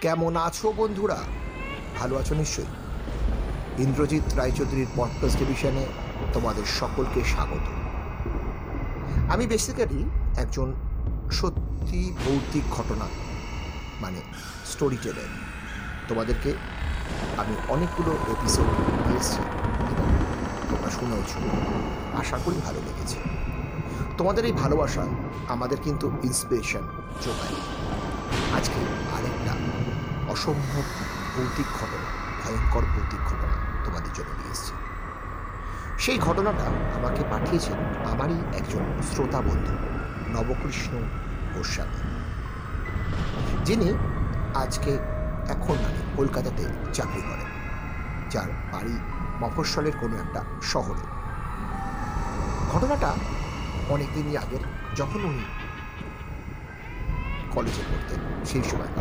কেমন আছো বন্ধুরা? ভালো আছো নিশ্চয়ই। ইন্দ্রজিৎ রায়চৌধুরীর পডকাস্ট ডিভিশনে তোমাদের সকলকে স্বাগত। আমি বেসিক্যালি একজন সত্যি ভৌতিক ঘটনা মানে স্টোরি টেলার তোমাদেরকে আমি অনেকগুলো এপিসোড দিয়েছি তোমরা শুনেওছ, আশা করি ভালো লেগেছে। তোমাদের এই ভালোবাসা আমাদের কিন্তু ইন্সপিরেশন যোগায়। আজকে আরেকটা অসম্ভব ভৌতিক ঘটনা, ভয়ঙ্কর ভৌতিক ঘটনা তোমাদের জন্য নিয়ে এসেছি। সেই ঘটনাটা আমাকে পাঠিয়েছেন আমারই একজন শ্রোতা বন্ধু, নবকৃষ্ণ গোস্বামী যিনি আজকে এখন মানে কলকাতাতে চাকরি করেন, যার বাড়ি মফস্বলের কোনো একটা শহরে। ঘটনাটা অনেকদিনই আগের, যখন উনি কলেজে পড়তেন, সেই সময়।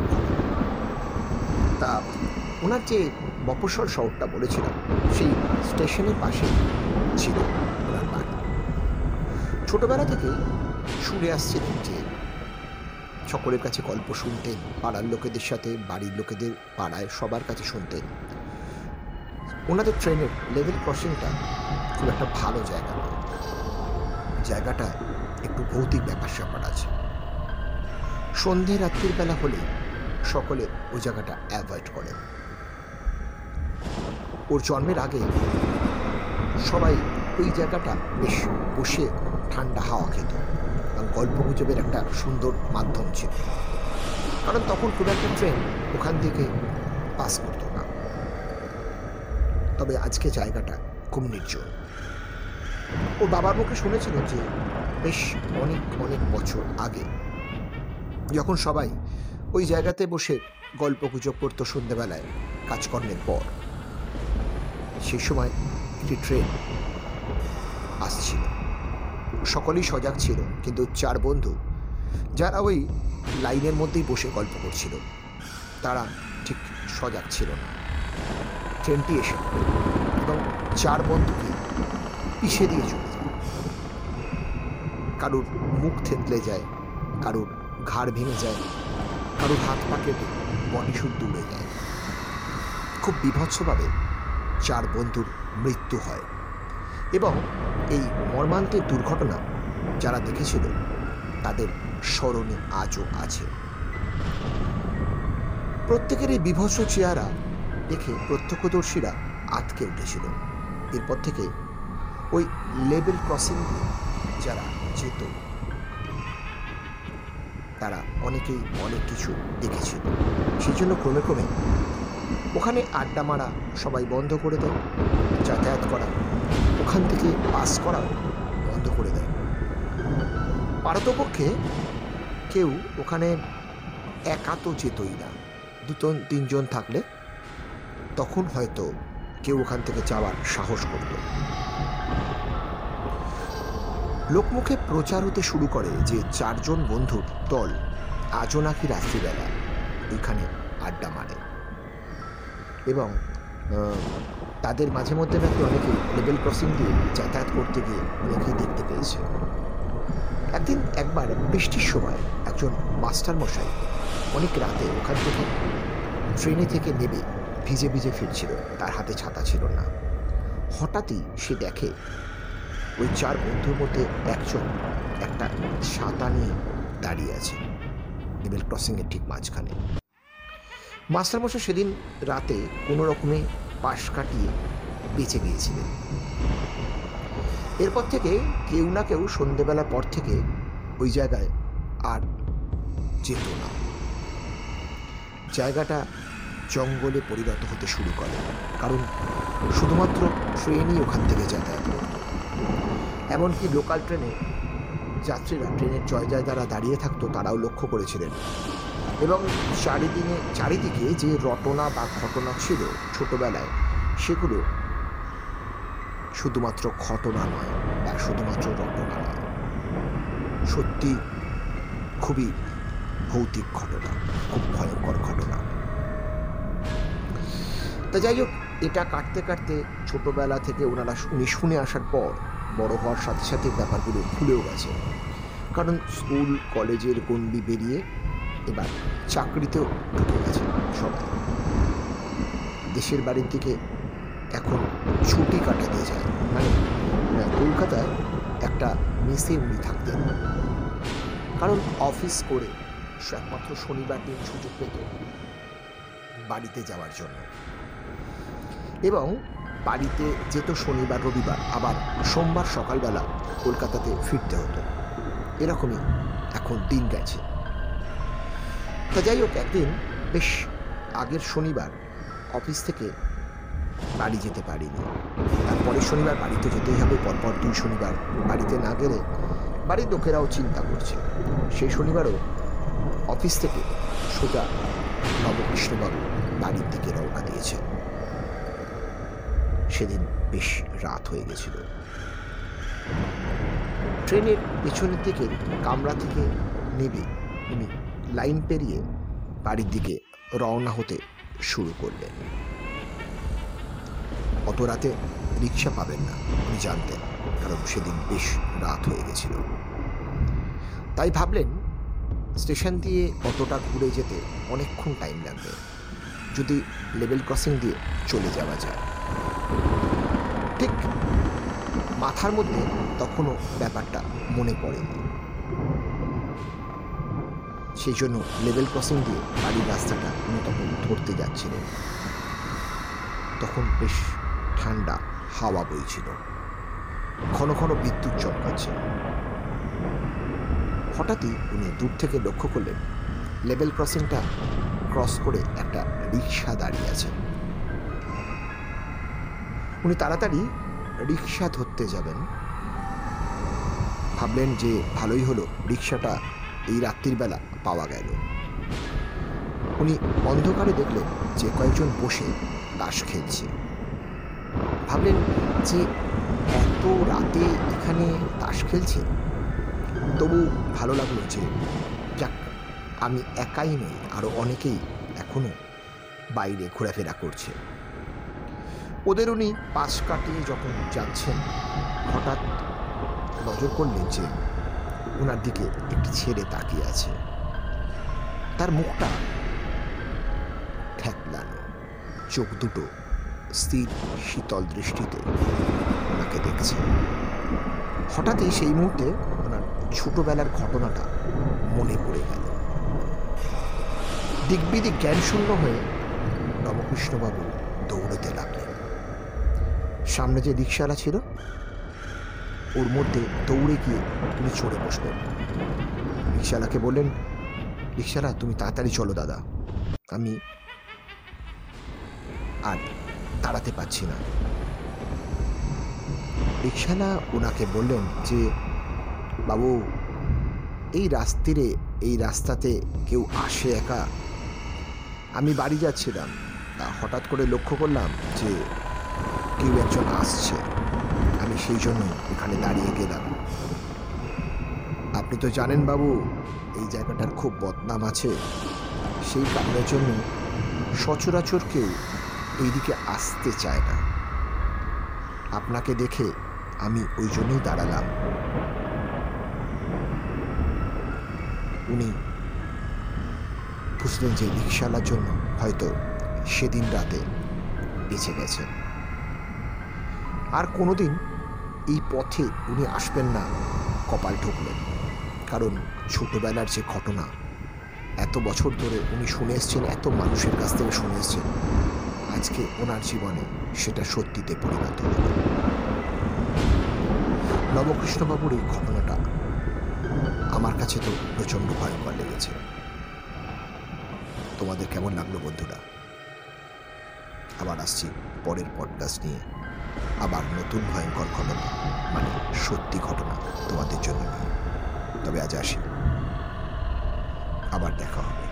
তা ওনার যে মফস্বল শহরটা বলেছিলাম, সেই স্টেশনের পাশে ছিল ওনার বাড়ি। ছোটবেলা থেকেই শুনে আসছিলেন যে সকলের কাছে গল্প শুনতেন, পাড়ার লোকেদের সাথে, বাড়ির লোকেদের পাড়ায় সবার কাছে শুনতেন। ওনাদের ট্রেনের লেভেল ক্রসিংটা খুব একটা ভালো জায়গা জায়গাটা একটু ভৌতিক ব্যাপার স্যাপার আছে। সন্ধে রাত্রির বেলা হলে সকলে ওই জায়গাটা অ্যাভয়েড করে। ওর জন্মের আগে সবাই ওই জায়গাটা বেশ বসে ঠান্ডা হাওয়া খেত এবং গল্প গুজবের একটা সুন্দর মাধ্যম ছিল। কারণ তখন খুব একটা ট্রেন ওখান থেকে পাস করতো না। তবে আজকে জায়গাটা খুব নির্জন। ও বাবার মুখে শুনেছিল যে বেশ অনেক অনেক বছর আগে যখন সবাই ওই জায়গাতে বসে গল্প গুজব করতো সন্ধেবেলায়, কাজকর্মের পর। সেই সময় একটি ট্রেন আসছিল। সকলেই সজাগ ছিল, কিন্তু চার বন্ধু, যারা ওই লাইনের মধ্যেই বসে গল্প করছিল, তারা ঠিক সজাগ ছিল না। ট্রেনটি এসে এবং চার বন্ধুকে পিছিয়ে দিয়ে চলে যায়। কারুর মুখ থেতলে যায়, কারুর ঘাড় ভেঙে যায় কারুর হাত পা কেটে বডি শুদ্ধ উড়ে যায়। খুব বিভৎসভাবে চার বন্ধুর মৃত্যু হয়। এবং এই মর্মান্তিক দুর্ঘটনা যারা দেখেছিল, তাদের স্মরণে আজও আছে। প্রত্যেকের এই বিভৎস চেহারা দেখে প্রত্যক্ষদর্শীরা আটকে উঠেছিল। এরপর থেকে ওই লেভেল ক্রসিং যারা যেত তারা অনেকেই অনেক কিছু দেখেছিল। সেই জন্য ক্রমে ক্রমে ওখানে আড্ডা মারা সবাই বন্ধ করে দেয়, যাতায়াত করা, ওখান থেকে পাস করাও বন্ধ করে দেয়। পারতপক্ষে কেউ ওখানে একা তো যেতই না। দুজন তিনজন থাকলে তখন হয়তো কেউ ওখান থেকে যাওয়ার সাহস করত। লোকমুখে প্রচার হতে শুরু করে যে চারজন বন্ধুর দল আজও নাকি রাত্রিবেলা ওইখানে আড্ডা মারে। এবং তাদের মাঝে মধ্যে নাকি অনেকে লেভেল ক্রসিং দিয়ে যাতায়াত করতে গিয়ে অনেকেই দেখতে পেয়েছে। একদিন একবার বৃষ্টির সময় একজন মাস্টার মশাই অনেক রাতে ওখান থেকে ট্রেনে থেকে নেবে ভিজে ভিজে ফিরছিল। তার হাতে ছাতা ছিল না। হঠাৎই সে দেখে ওই চার বন্ধুর মধ্যে একজন একটা ছাতা নিয়ে দাঁড়িয়ে আছে লেভেল ক্রসিংয়ের ঠিক মাঝখানে। মাস্টারমশাই সেদিন রাতে কোনো রকমে পাশ কাটিয়ে বেঁচে গিয়েছিলেন। এরপর থেকে কেউ না কেউ সন্ধেবেলা পর থেকে ওই জায়গায় আর যেত না। জায়গাটা জঙ্গলে পরিণত হতে শুরু করে, কারণ শুধুমাত্র ট্রেনই ওখান থেকে যাতায়াত করত। এমনকি লোকাল ট্রেনে যাত্রীরা ট্রেনের জয় জয় দ্বারা দাঁড়িয়ে থাকতো তারাও লক্ষ্য করেছিলেন। এবং চারিদিকে চারিদিকে যে রটনা বা ঘটনা ছিল ছোটবেলায়, সেগুলো শুধুমাত্র ঘটনা নয় বা শুধুমাত্র রটনা নয়। সত্যি খুবই ভৌতিক ঘটনা, খুব ভয়ঙ্কর ঘটনা। তা যাই হোক, এটা কাটতে কাটতে ছোটবেলা থেকে ওনারা, উনি শুনে আসার পর বড় হওয়ার সাথে সাথে ব্যাপারগুলো ভুলেও গেছে। কারণ স্কুল, কলেজের গণ্ডি বেরিয়ে এবার চাকরিতেও ঢুকে গেছে সবাই। দেশের বাড়ির দিকে এখন ছুটি কাটাতে যায়। মানে কলকাতায় একটা মেসে উনি থাকতেন। কারণ অফিস করে একমাত্র শনিবার দিন সুযোগ পেত বাড়িতে যাওয়ার জন্য। এবং বাড়িতে যেত শনিবার, রবিবার, আবার সোমবার সকালবেলা কলকাতাতে ফিরতে হতো। এরকমই এখন দিন গেছে। তা যাই হোক, একদিন বেশ আগের শনিবার অফিস থেকে বাড়ি যেতে পারিনি। তারপরে শনিবার বাড়িতে যেতেই হবে, পরপর দুই শনিবার বাড়িতে না গেলে বাড়ির লোকেরাও চিন্তা করছে। সেই শনিবারও অফিস থেকে সোজা নবকৃষ্ণবাবু বাড়ির দিকে রওনা দিয়েছেন সেদিন বেশ রাত হয়ে গেছিল। ট্রেনের পেছনের দিকে কামরা থেকে নেবে উনি লাইন পেরিয়ে বাড়ির দিকে রওনা হতে শুরু করলেন। অত রাতে রিক্সা পাবেন না, উনি জানতেন, কারণ সেদিন বেশ রাত হয়ে গেছিল। তাই ভাবলেন, স্টেশন দিয়ে অতটা ঘুরে যেতে অনেকক্ষণ টাইম লাগবে। যদি লেভেল ক্রসিং দিয়ে চলে যাওয়া যায়। ঠিক মাথার মধ্যে তখনও ব্যাপারটা মনে পড়েনি সেই জন্য লেভেল ক্রসিং দিয়ে বাড়ির রাস্তাটা উনি তখন ধরতে যাচ্ছিলেন তখন বেশ ঠান্ডা হাওয়া বইছিল। ঘন ঘন বিদ্যুৎ চমকাচ্ছে। হঠাৎই উনি দূর থেকে লক্ষ্য করলেন লেভেল ক্রসিংটা ক্রস করে একটা রিক্সা দাঁড়িয়ে আছে। উনি তাড়াতাড়ি রিক্সা ধরতে যাবেন। ভাবলেন যে ভালোই হলো রিক্সাটা এই রাত্রির বেলা পাওয়া গেল। উনি অন্ধকারে দেখলেন যে কয়েকজন বসে তাস খেলছে। ভাবলেন যে এত রাতে এখানে তাস খেলছে? তবু ভালো লাগল যে আমি একাই নই আরও অনেকেই এখনও বাইরে ঘোরাফেরা করছে। ওদের উনি পাশ কাটিয়ে যখন যাচ্ছেন, হঠাৎ নজর করলেন যে ওনার দিকে একটি ছেলে তাকিয়ে আছে। তার মুখটা থ্যাকলানো চোখ দুটো স্থির, শীতল দৃষ্টিতে ওনাকে দেখছে। হঠাৎই সেই মুহূর্তে ওনার ছোটবেলার ঘটনাটা মনে পড়ে গেল। দিকবিদিক জ্ঞানশূন্য হয়ে নবকৃষ্ণবাবু দৌড়তে লাগলেন। সামনে যে রিক্সাওয়ালা ছিল, ওর মধ্যে দৌড়ে গিয়ে উনি চড়ে বসলেন। রিক্সাওয়ালাকে বললেন রিক্সাওয়ালা তুমি তাড়াতাড়ি চলো দাদা। আমি আর দাঁড়াতে পারছি না। রিক্সাওয়ালা ওনাকে বললেন যে, বাবু, এই রাস্তিরে, এই রাস্তাতে কেউ আসে একা আমি বাড়ি যাচ্ছিলাম। হঠাৎ করে লক্ষ্য করলাম যে কেউ একজন আসছে। আমি সেই জন্য এখানে দাঁড়িয়ে গেলাম। আপনি তো জানেন বাবু, এই জায়গাটার খুব বদনাম আছে। সেই কারণের জন্য সচরাচর কেউ এইদিকে আসতে চায় না। আপনাকে দেখে আমি ওই জন্যই দাঁড়ালাম। উনি বুঝলেন যে রিক্সাওয়ালার জন্য হয়তো সেদিন রাতে বেঁচে গেছেন আর কোনোদিন এই পথে উনি আসবেন না, কপাল ঠুকলেন কারণ ছোটবেলার যে ঘটনা, এত বছর ধরে উনি শুনে এসছেন, এত মানুষের কাছ থেকে শুনে এসছেন, আজকে ওনার জীবনে সেটা সত্যিতে পরিণত হল। নবকৃষ্ণবাবুর এই ঘটনাটা আমার কাছে তো প্রচণ্ড ভয়ঙ্কর লেগেছে। তোমাদের কেমন লাগল বন্ধুরা? আবার আসছি পরের পডকাস্ট নিয়ে। আবার নতুন ভয়ঙ্কর ঘটনা মানে সত্যি ঘটনা তোমাদের জন্য নিয়ে। তবে আজ আসি। আবার দেখা হবে।